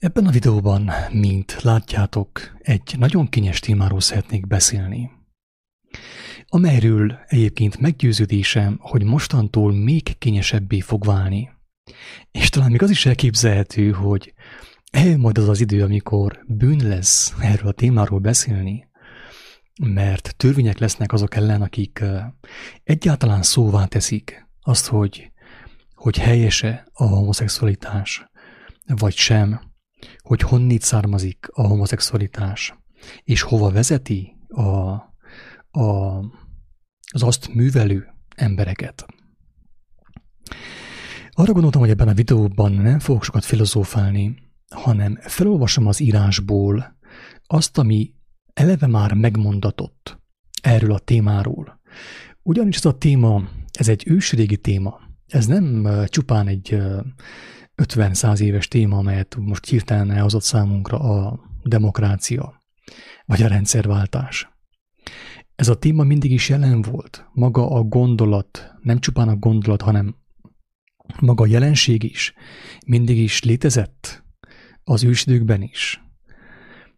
Ebben a videóban, mint látjátok, egy nagyon kényes témáról szeretnék beszélni, amelyről egyébként meggyőződésem, hogy mostantól még kényesebbé fog válni. És talán még az is elképzelhető, hogy eljön majd az az idő, amikor bűn lesz erről a témáról beszélni, mert törvények lesznek azok ellen, akik egyáltalán szóvá teszik azt, hogy, hogy helyese a homoszexualitás, vagy sem, hogy honnét származik a homoszexualitás, és hova vezeti a, a, az azt művelő embereket. Arra gondoltam, hogy ebben a videóban nem fogok sokat filozófálni, hanem felolvasom az írásból azt, ami eleve már megmondatott erről a témáról. Ugyanis ez a téma, ez egy ősrégi téma. Ez nem csupán egy 50-100 éves téma, amelyet most hirtelen elhozott számunkra a demokrácia, vagy a rendszerváltás. Ez a téma mindig is jelen volt. Maga a gondolat, nem csupán a gondolat, hanem maga a jelenség is mindig is létezett az ősidőkben is.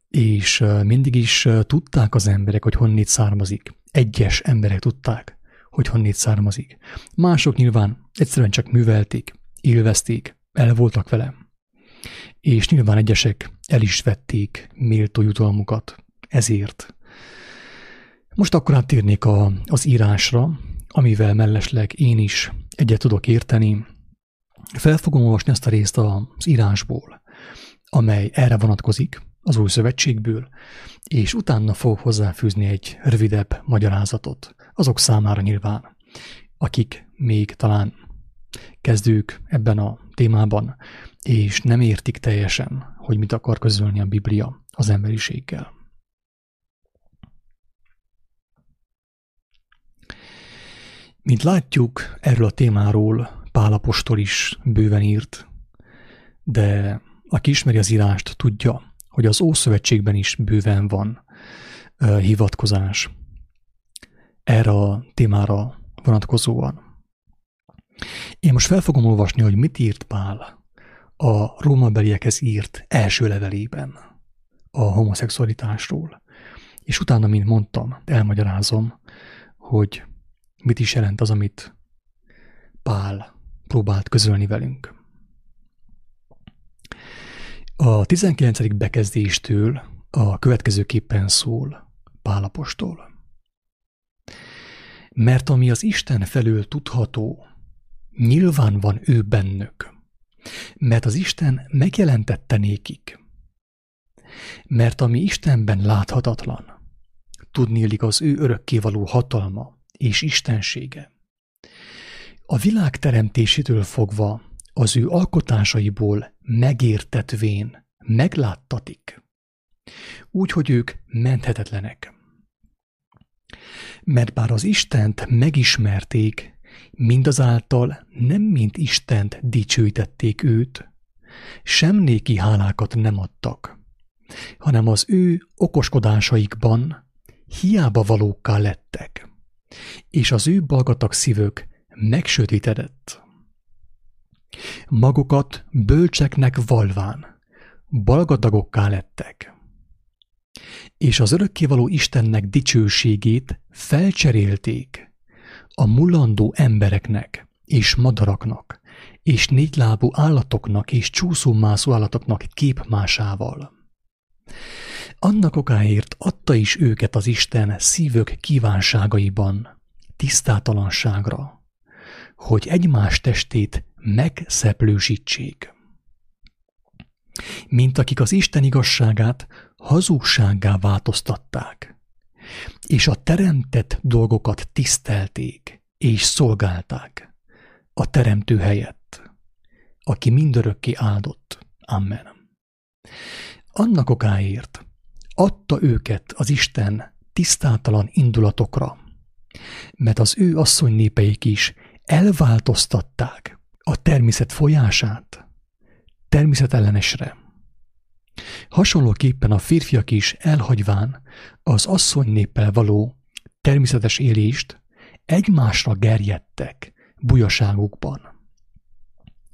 És mindig is tudták az emberek, hogy honnét származik. Egyes emberek tudták, hogy honnét származik. Mások nyilván egyszerűen csak művelték, élvezték, el voltak vele. És nyilván egyesek el is vették méltó jutalmukat ezért. Most akkor áttérnék a, az írásra, amivel mellesleg én is egyet tudok érteni. Fel fogom olvasni ezt a részt az írásból, amely erre vonatkozik, az új szövetségből, és utána fog hozzáfűzni egy rövidebb magyarázatot, azok számára nyilván, akik még talán kezdők ebben a témában, és nem értik teljesen, hogy mit akar közölni a Biblia az emberiséggel. Mint látjuk, erről a témáról Pálapostól is bőven írt, de aki ismeri az írást, tudja, hogy az Ószövetségben is bőven van hivatkozás erre a témára vonatkozóan. Én most fel fogom olvasni, hogy mit írt Pál a rómabeliekhez írt első levelében a homoszexualitásról. És utána, mint mondtam, elmagyarázom, hogy mit is jelent az, amit Pál próbált közölni velünk. A 19. bekezdéstől a következőképpen szól Pálapostól. Mert ami az Isten felől tudható, Nyilván van ő bennük, mert az Isten megjelentette nékik. Mert ami Istenben láthatatlan, tudnélik az ő örökkévaló hatalma és istensége. A világ teremtésétől fogva az ő alkotásaiból megértetvén megláttatik, úgy, hogy ők menthetetlenek. Mert bár az Istent megismerték, mindazáltal nem mint Istent dicsőítették őt, sem néki hálákat nem adtak, hanem az ő okoskodásaikban hiába valókká lettek, és az ő balgatak szívük megsötétedett. Magukat bölcseknek valván, balgatagokká lettek, és az örökkévaló Istennek dicsőségét felcserélték a mulandó embereknek és madaraknak, és négylábú állatoknak és csúszómászó állatoknak képmásával. Annak okáért adta is őket az Isten szívök kívánságaiban, tisztátalanságra, hogy egymás testét megszeplősítsék. Mint akik az Isten igazságát hazugsággá változtatták, és a teremtett dolgokat tisztelték és szolgálták a teremtő helyett, aki mindörökké áldott. Amen. Annak okáért adta őket az Isten tisztátalan indulatokra, mert az ő asszony népeik is elváltoztatták a természet folyását természetellenesre Hasonlóképpen a férfiak is elhagyván az asszony néppel való természetes élést egymásra gerjedtek bujaságukban.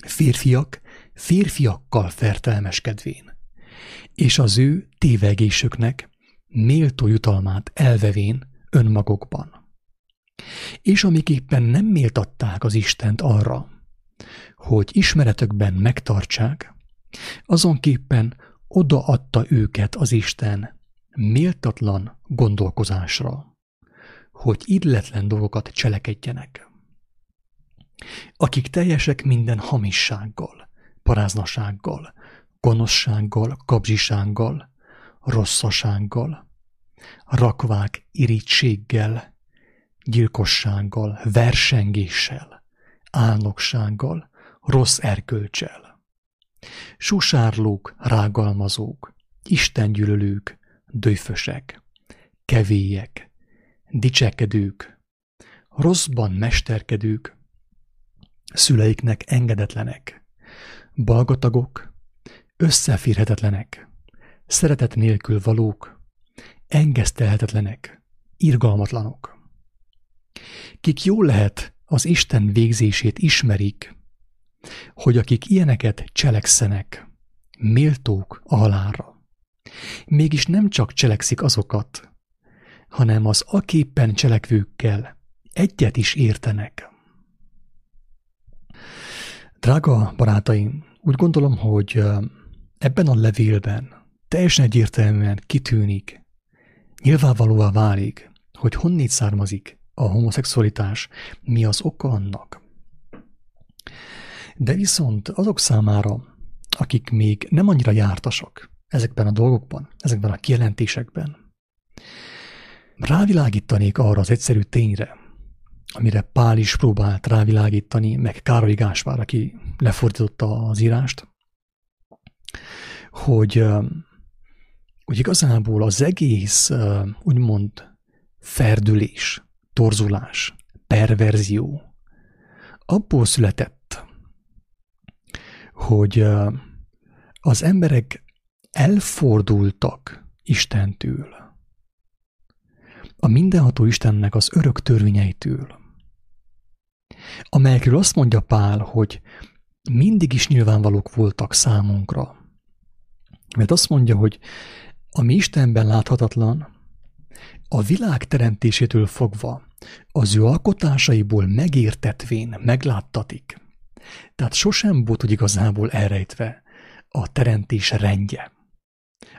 Férfiak férfiakkal fertelmeskedvén. és az ő tévegésüknek méltó jutalmát elvevén önmagukban. És amiképpen nem méltatták az Istent arra, hogy ismeretökben megtartsák, azonképpen odaadta őket az Isten méltatlan gondolkozásra, hogy illetlen dolgokat cselekedjenek. Akik teljesek minden hamissággal, paráznasággal, gonoszsággal, kapzsisággal, rosszasággal, rakvák irítséggel, gyilkossággal, versengéssel, álnoksággal, rossz erkölcsel. Susárlók, rágalmazók, istengyűlölők, dőfösek, kevélyek, dicsekedők, rosszban mesterkedők, szüleiknek engedetlenek, balgatagok, összeférhetetlenek, szeretet nélkül valók, engesztelhetetlenek, irgalmatlanok. Kik jól lehet az Isten végzését ismerik, hogy akik ilyeneket cselekszenek, méltók a halálra. Mégis nem csak cselekszik azokat, hanem az aképpen cselekvőkkel egyet is értenek. Drága barátaim, úgy gondolom, hogy ebben a levélben teljesen egyértelműen kitűnik, nyilvánvalóvá válik, hogy honnét származik a homoszexualitás, mi az oka annak. De viszont azok számára, akik még nem annyira jártasak ezekben a dolgokban, ezekben a kijelentésekben, rávilágítanék arra az egyszerű tényre, amire Pál is próbált rávilágítani, meg Károly Gáspár, aki lefordította az írást, hogy hogy igazából az egész, úgymond, ferdülés, torzulás, perverzió abból született, hogy az emberek elfordultak Istentől, a mindenható Istennek az örök törvényeitől, amelyekről azt mondja Pál, hogy mindig is nyilvánvalók voltak számunkra. Mert azt mondja, hogy ami Istenben láthatatlan, a világ teremtésétől fogva az ő alkotásaiból megértetvén megláttatik. Tehát sosem volt, hogy igazából elrejtve a teremtés rendje,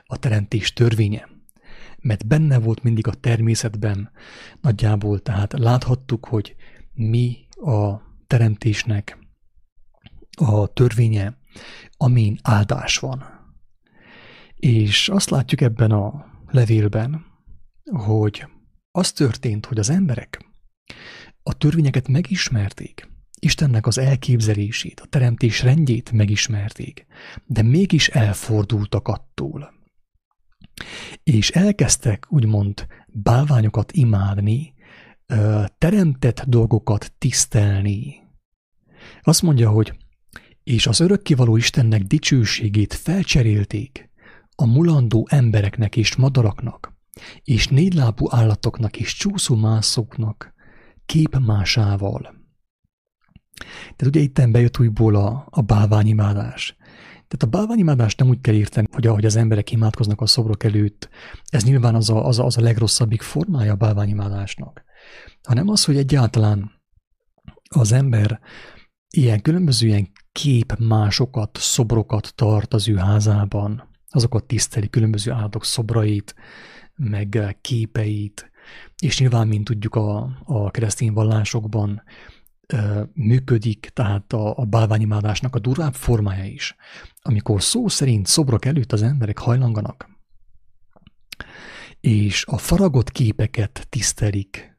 a teremtés törvénye, mert benne volt mindig a természetben nagyjából, tehát láthattuk, hogy mi a teremtésnek a törvénye, amin áldás van. És azt látjuk ebben a levélben, hogy az történt, hogy az emberek a törvényeket megismerték, Istennek az elképzelését, a teremtés rendjét megismerték, de mégis elfordultak attól. És elkezdtek úgymond bálványokat imádni, teremtett dolgokat tisztelni. Azt mondja, hogy és az örökkivaló Istennek dicsőségét felcserélték a mulandó embereknek és madaraknak, és négylábú állatoknak és csúszómászóknak képmásával. Tehát ugye itt bejött újból a, a bálványimádás. Tehát a bálványimádást nem úgy kell érteni, hogy ahogy az emberek imádkoznak a szobrok előtt, ez nyilván az a, az a, az a legrosszabbik formája a bálványimádásnak, hanem az, hogy egyáltalán az ember ilyen különböző ilyen képmásokat, szobrokat tart az ő házában, azokat tiszteli, különböző állatok szobrait, meg képeit, és nyilván, mint tudjuk a, a keresztény vallásokban működik, tehát a, a bálványimádásnak a durvább formája is, amikor szó szerint szobrok előtt az emberek hajlanganak, és a faragott képeket tisztelik,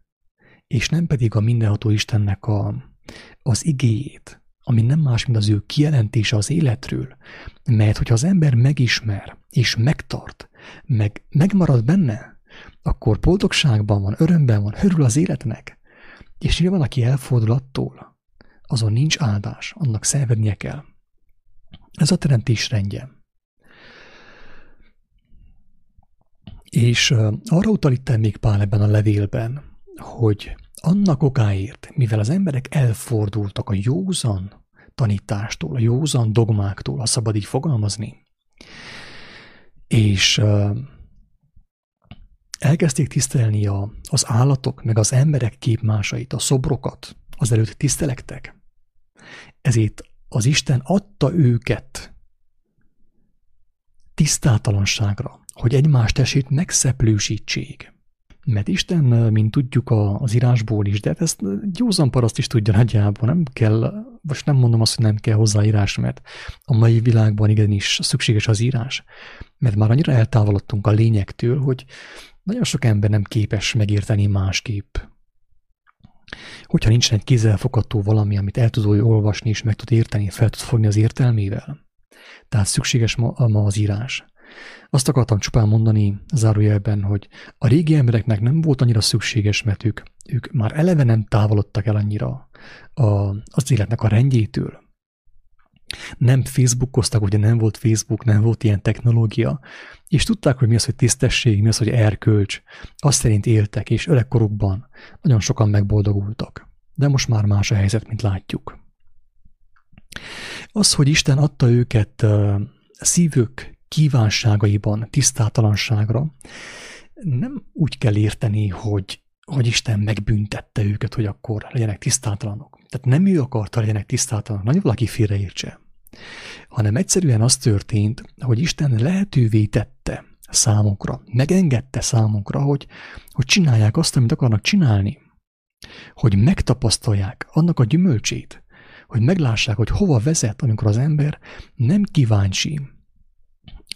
és nem pedig a mindenható Istennek a, az igéjét, ami nem más, mint az ő kijelentése az életről, mert hogyha az ember megismer és megtart, meg megmarad benne, akkor boldogságban van, örömben van, örül az életnek. És nyilván, aki elfordul attól, azon nincs áldás, annak szenvednie kell. Ez a teremtés rendje. És arra utal itt még Pál ebben a levélben, hogy annak okáért, mivel az emberek elfordultak a józan tanítástól, a józan dogmáktól, ha szabad így fogalmazni, és elkezdték tisztelni a, az állatok, meg az emberek képmásait, a szobrokat, az előtt tisztelektek. Ezért az Isten adta őket tisztátalanságra, hogy egymás tesét megszeplősítsék. Mert Isten, mint tudjuk az írásból is, de hát ezt józan paraszt is tudja nagyjából, nem kell, most nem mondom azt, hogy nem kell hozzá írás, mert a mai világban igenis szükséges az írás, mert már annyira eltávolodtunk a lényektől, hogy nagyon sok ember nem képes megérteni másképp. Hogyha nincsen egy kézzelfogható valami, amit el tud olvasni és meg tud érteni, fel tud fogni az értelmével. Tehát szükséges ma, ma az írás. Azt akartam csupán mondani zárójelben, hogy a régi embereknek nem volt annyira szükséges, mert ők, ők már eleve nem távolodtak el annyira a, az életnek a rendjétől. Nem Facebookoztak, ugye nem volt Facebook, nem volt ilyen technológia, és tudták, hogy mi az, hogy tisztesség, mi az, hogy erkölcs. Azt szerint éltek, és öregkorukban nagyon sokan megboldogultak. De most már más a helyzet, mint látjuk. Az, hogy Isten adta őket szívük kívánságaiban tisztátalanságra, nem úgy kell érteni, hogy, hogy Isten megbüntette őket, hogy akkor legyenek tisztátalanok. Tehát nem ő akarta legyenek tisztátalanok, nagyon valaki félreértse, hanem egyszerűen az történt, hogy Isten lehetővé tette számukra, megengedte számukra, hogy, hogy csinálják azt, amit akarnak csinálni, hogy megtapasztalják annak a gyümölcsét, hogy meglássák, hogy hova vezet, amikor az ember nem kíváncsi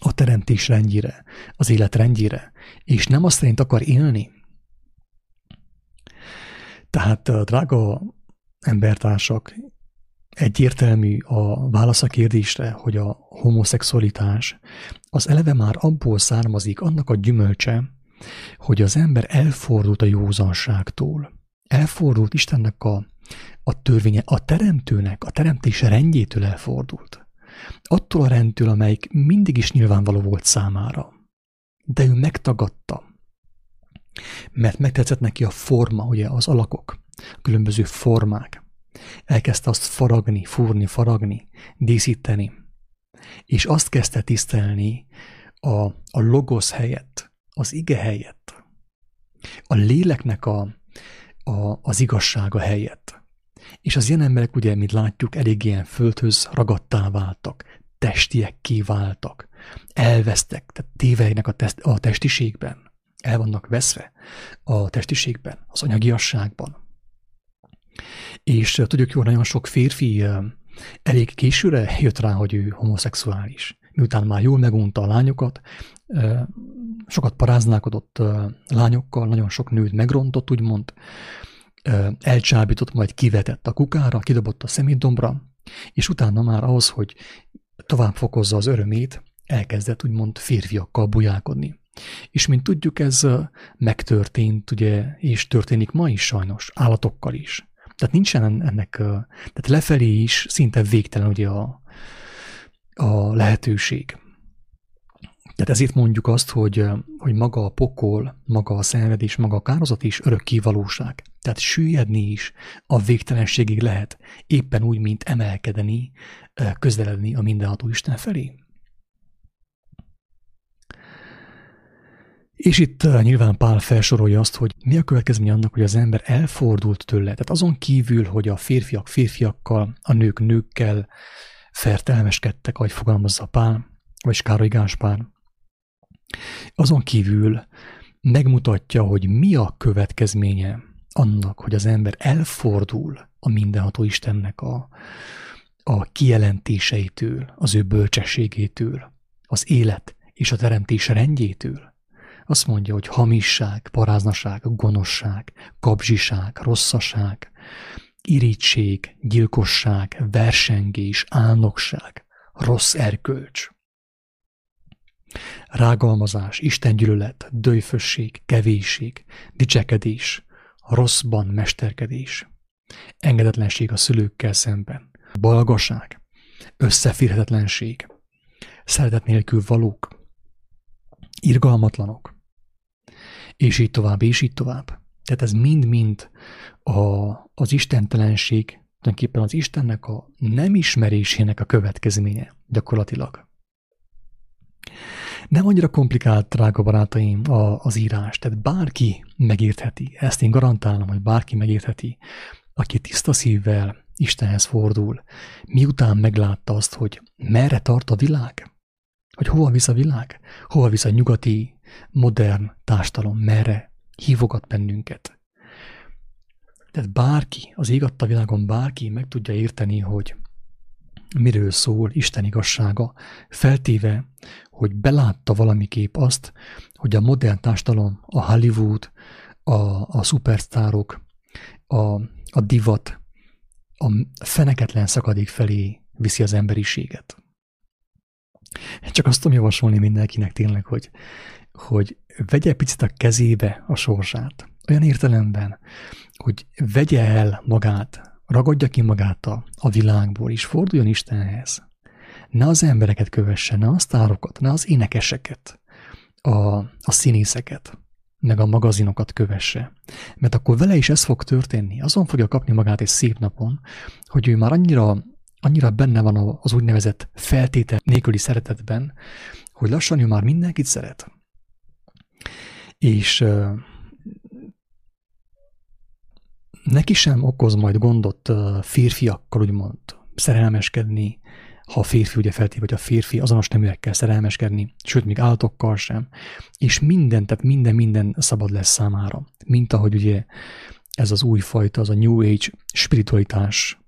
a teremtés rendjére, az élet rendjére, és nem azt szerint akar élni. Tehát, drága embertársak, egyértelmű a válasz a kérdésre, hogy a homoszexualitás az eleve már abból származik, annak a gyümölcse, hogy az ember elfordult a józanságtól. Elfordult Istennek a, a törvénye, a teremtőnek, a teremtés rendjétől elfordult. Attól a rendtől, amelyik mindig is nyilvánvaló volt számára. De ő megtagadta, mert megtetszett neki a forma, ugye az alakok, a különböző formák. Elkezdte azt faragni, fúrni, faragni, díszíteni. És azt kezdte tisztelni a, a logosz helyett, az ige helyett, a léleknek a, a, az igazsága helyett. És az ilyen emberek, ugye, mint látjuk, elég ilyen földhöz ragadtá váltak, testiek kiváltak, elvesztek, tehát tévejnek a, test, a testiségben, el vannak veszve a testiségben, az anyagiasságban. És tudjuk jó, nagyon sok férfi elég későre jött rá, hogy ő homoszexuális. Miután már jól megunta a lányokat, sokat paráználkodott lányokkal, nagyon sok nőt megrontott, úgymond, elcsábított, majd kivetett a kukára, kidobott a szemétdombra, és utána már ahhoz, hogy tovább fokozza az örömét, elkezdett úgymond férfiakkal bujálkodni. És mint tudjuk, ez megtörtént, ugye, és történik ma is sajnos, állatokkal is. Tehát nincsen ennek, tehát lefelé is szinte végtelen ugye a, a lehetőség. Tehát ezért mondjuk azt, hogy, hogy maga a pokol, maga a szenvedés, maga a kározat is örökké valóság. Tehát süllyedni is a végtelenségig lehet, éppen úgy, mint emelkedni, közeledni a mindenható Isten felé. És itt nyilván Pál felsorolja azt, hogy mi a következmény annak, hogy az ember elfordult tőle. Tehát azon kívül, hogy a férfiak férfiakkal, a nők nőkkel fertelmeskedtek, ahogy fogalmazza Pál, vagy Károly Gáspár, azon kívül megmutatja, hogy mi a következménye annak, hogy az ember elfordul a mindenható Istennek a, a kijelentéseitől, az ő bölcsességétől, az élet és a teremtés rendjétől. Azt mondja, hogy hamisság, paráznaság, gonoszság, kapzsiság, rosszaság, irítség, gyilkosság, versengés, álnokság, rossz erkölcs. Rágalmazás, istengyűlölet, dőfösség, kevésség, dicsekedés, rosszban mesterkedés, engedetlenség a szülőkkel szemben, balgaság, összeférhetetlenség, szeretet nélkül valók, irgalmatlanok, és így tovább, és így tovább. Tehát ez mind-mind a, az istentelenség, tulajdonképpen az Istennek a nem ismerésének a következménye gyakorlatilag. Nem annyira komplikált, drága barátaim, a, az írás. Tehát bárki megértheti. Ezt én garantálom, hogy bárki megértheti, aki tiszta szívvel Istenhez fordul, miután meglátta azt, hogy merre tart a világ, hogy hova visz a világ, hova visz a nyugati, modern társadalom, merre hívogat bennünket. Tehát bárki, az ég világon bárki meg tudja érteni, hogy miről szól Isten igazsága, feltéve, hogy belátta valamiképp azt, hogy a modern társadalom, a Hollywood, a, a szupersztárok, a, a divat, a feneketlen szakadék felé viszi az emberiséget. Csak azt tudom javasolni mindenkinek tényleg, hogy, hogy vegye picit a kezébe a sorsát. Olyan értelemben, hogy vegye el magát, ragadja ki magát a, a világból, és forduljon Istenhez. Ne az embereket kövesse, ne a sztárokat, ne az énekeseket, a, a színészeket, meg a magazinokat kövesse. Mert akkor vele is ez fog történni. Azon fogja kapni magát egy szép napon, hogy ő már annyira, annyira benne van az úgynevezett feltétel nélküli szeretetben, hogy lassan ő már mindenkit szeret. És neki sem okoz majd gondot férfiakkal, úgymond szerelmeskedni, ha a férfi ugye feltéve, hogy a férfi azonos neműekkel szerelmeskedni, sőt, még állatokkal sem, és minden, tehát minden, minden szabad lesz számára. Mint ahogy ugye ez az új fajta, az a New Age spiritualitás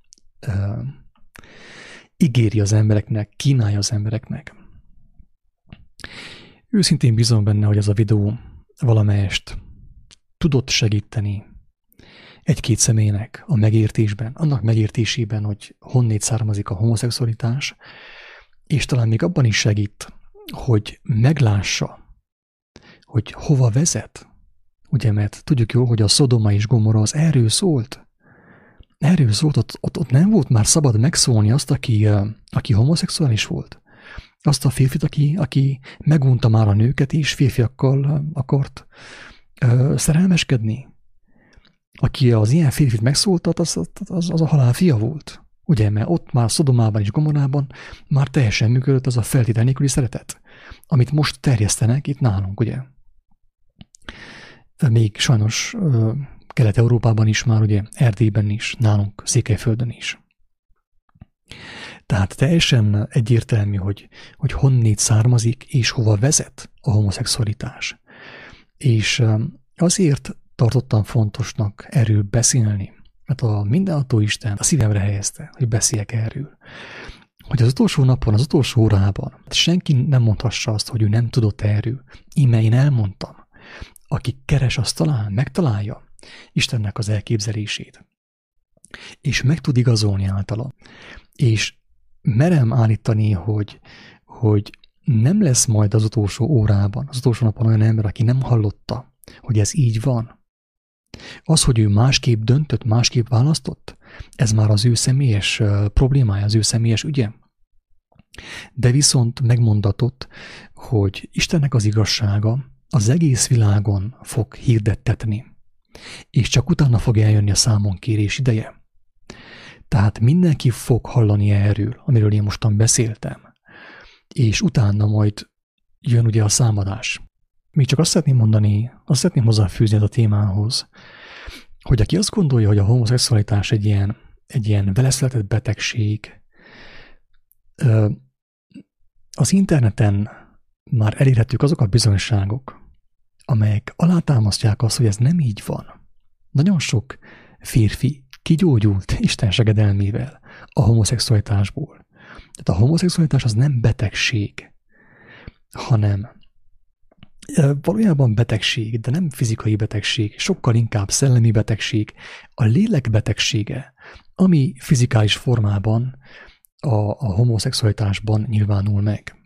uh, ígéri az embereknek, kínálja az embereknek. Őszintén bízom benne, hogy ez a videó valamelyest tudott segíteni egy-két személynek a megértésben, annak megértésében, hogy honnét származik a homoszexualitás, és talán még abban is segít, hogy meglássa, hogy hova vezet. Ugye, mert tudjuk jól, hogy a Szodoma és Gomorra az erről szólt. Erről szólt, ott, ott, ott nem volt már szabad megszólni azt, aki, aki homoszexuális volt. Azt a férfit, aki, aki megunta már a nőket, és férfiakkal akart ö, szerelmeskedni aki az ilyen férfit megszóltat, az, az, az a halál fia volt. Ugye, mert ott már Szodomában és Gomorában már teljesen működött az a feltétel nélküli szeretet, amit most terjesztenek itt nálunk, ugye. Még sajnos Kelet-Európában is már, ugye Erdélyben is, nálunk Székelyföldön is. Tehát teljesen egyértelmű, hogy, hogy honnét származik és hova vezet a homoszexualitás. És azért tartottam fontosnak erről beszélni, mert a mindenható Isten a szívemre helyezte, hogy beszéljek erről. Hogy az utolsó napon, az utolsó órában senki nem mondhassa azt, hogy ő nem tudott erről. Íme én elmondtam. Aki keres, azt talál, megtalálja Istennek az elképzelését. És meg tud igazolni általa. És merem állítani, hogy, hogy nem lesz majd az utolsó órában, az utolsó napon olyan ember, aki nem hallotta, hogy ez így van, az, hogy ő másképp döntött, másképp választott, ez már az ő személyes problémája, az ő személyes ügye. De viszont megmondatott, hogy Istennek az igazsága az egész világon fog hirdettetni, és csak utána fog eljönni a számon kérés ideje. Tehát mindenki fog hallani erről, amiről én mostan beszéltem, és utána majd jön ugye a számadás. Még csak azt szeretném mondani, azt szeretném hozzáfűzni a témához, hogy aki azt gondolja, hogy a homoszexualitás egy ilyen, egy ilyen veleszületett betegség, az interneten már elérhetők azok a bizonyságok, amelyek alátámasztják azt, hogy ez nem így van. Nagyon sok férfi kigyógyult Isten segedelmével a homoszexualitásból. Tehát a homoszexualitás az nem betegség, hanem valójában betegség, de nem fizikai betegség, sokkal inkább szellemi betegség, a lélek betegsége, ami fizikális formában a, a homoszexualitásban nyilvánul meg.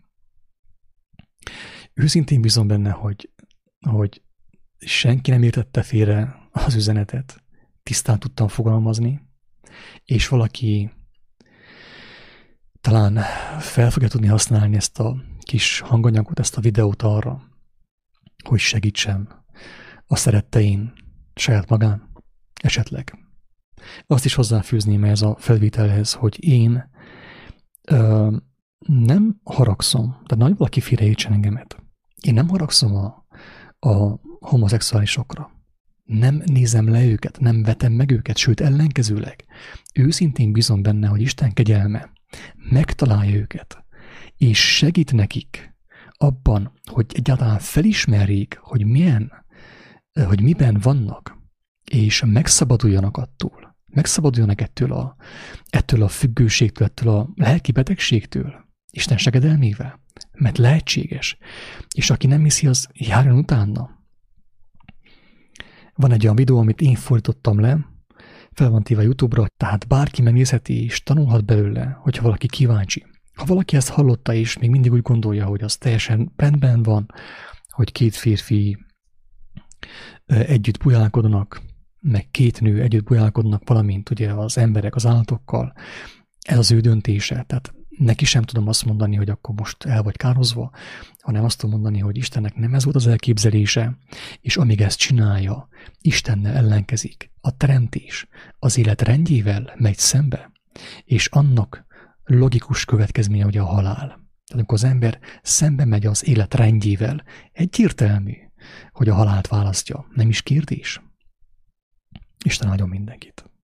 Őszintén bízom benne, hogy, hogy senki nem értette félre az üzenetet, tisztán tudtam fogalmazni, és valaki talán fel fogja tudni használni ezt a kis hanganyagot, ezt a videót arra, hogy segítsen a szerettein saját magán, esetleg. Azt is hozzáfűzném ez a felvételhez, hogy én ö, nem haragszom, de nagy valaki félreértsen engemet. Én nem haragszom a, a homoszexuálisokra. Nem nézem le őket, nem vetem meg őket, sőt ellenkezőleg. Őszintén bízom benne, hogy Isten kegyelme megtalálja őket, és segít nekik abban, hogy egyáltalán felismerjék, hogy milyen, hogy miben vannak, és megszabaduljanak attól. Megszabaduljanak ettől a, ettől a függőségtől, ettől a lelki betegségtől, Isten segedelmével, mert lehetséges. És aki nem hiszi, az járjon utána. Van egy olyan videó, amit én fordítottam le, fel van téve YouTube-ra, tehát bárki megnézheti és tanulhat belőle, hogyha valaki kíváncsi. Ha valaki ezt hallotta és még mindig úgy gondolja, hogy az teljesen rendben van, hogy két férfi együtt bujálkodnak, meg két nő együtt bujálkodnak, valamint ugye az emberek az állatokkal, ez az ő döntése. Tehát neki sem tudom azt mondani, hogy akkor most el vagy kározva, hanem azt tudom mondani, hogy Istennek nem ez volt az elképzelése, és amíg ezt csinálja, Istennel ellenkezik. A teremtés az élet rendjével megy szembe, és annak logikus következménye ugye a halál. Tehát amikor az ember szembe megy az élet rendjével, egyértelmű, hogy a halált választja. Nem is kérdés. Isten áldjon mindenkit.